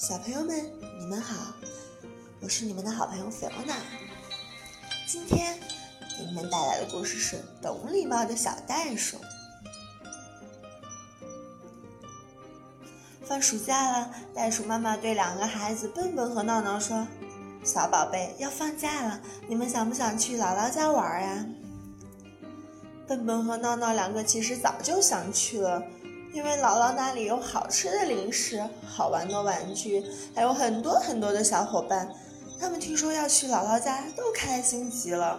小朋友们，你们好，我是你们的好朋友菲欧娜。今天给你们带来的故事是《懂礼貌的小袋鼠》。放暑假了，袋鼠妈妈对两个孩子笨笨和闹闹说：“小宝贝，要放假了，你们想不想去姥姥家玩呀？”笨笨和闹闹两个其实早就想去了。因为姥姥那里有好吃的零食、好玩的玩具，还有很多很多的小伙伴。他们听说要去姥姥家，都开心极了。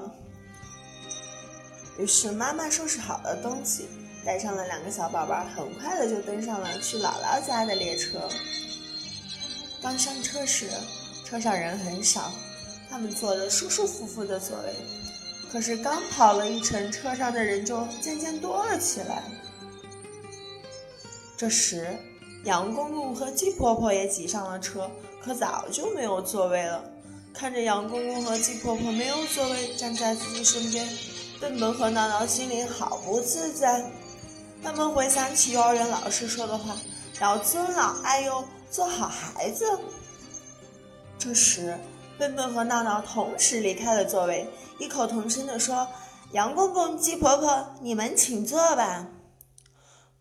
于是妈妈收拾好了东西，带上了两个小宝宝，很快的就登上了去姥姥家的列车。刚上车时，车上人很少，他们坐着舒舒服服的座位。可是刚跑了一程，车上的人就渐渐多了起来。这时，杨公公和鸡婆婆也挤上了车，可早就没有座位了。看着杨公公和鸡婆婆没有座位站在自己身边，笨笨和闹闹心里好不自在。他们回想起幼儿园老师说的话：“要尊老爱幼，做好孩子。”这时，笨笨和闹闹同时离开了座位，异口同声地说：“杨公公、鸡婆婆，你们请坐吧。”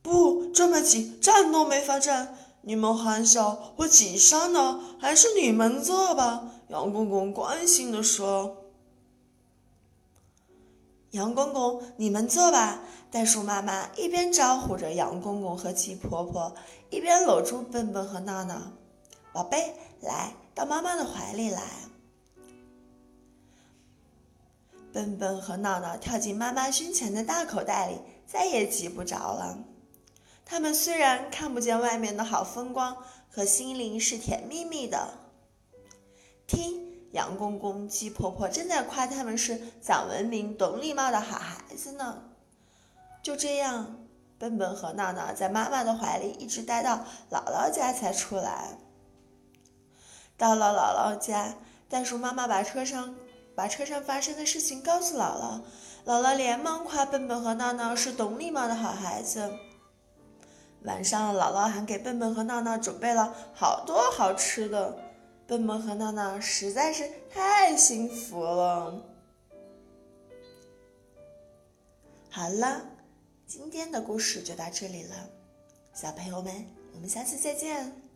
不这么挤，站都没法站。你们还小，会挤伤的。还是你们坐吧。”杨公公关心地说。“杨公公，你们坐吧。”袋鼠妈妈一边招呼着杨公公和鸡婆婆，一边搂住笨笨和闹闹。“宝贝，来到妈妈的怀里来。”笨笨和闹闹跳进妈妈胸前的大口袋里，再也挤不着了。他们虽然看不见外面的好风光，可心灵是甜蜜蜜的。听，杨公公、鸡婆婆正在夸他们是讲文明、懂礼貌的好孩子呢。就这样，笨笨和闹闹在妈妈的怀里一直待到姥姥家才出来。到了姥姥家，袋鼠妈妈把车上把车上发生的事情告诉姥姥，姥姥连忙夸笨笨和闹闹是懂礼貌的好孩子。晚上，姥姥还给笨笨和闹闹准备了好多好吃的，笨笨和闹闹实在是太幸福了。好了，今天的故事就到这里了，小朋友们，我们下次再见。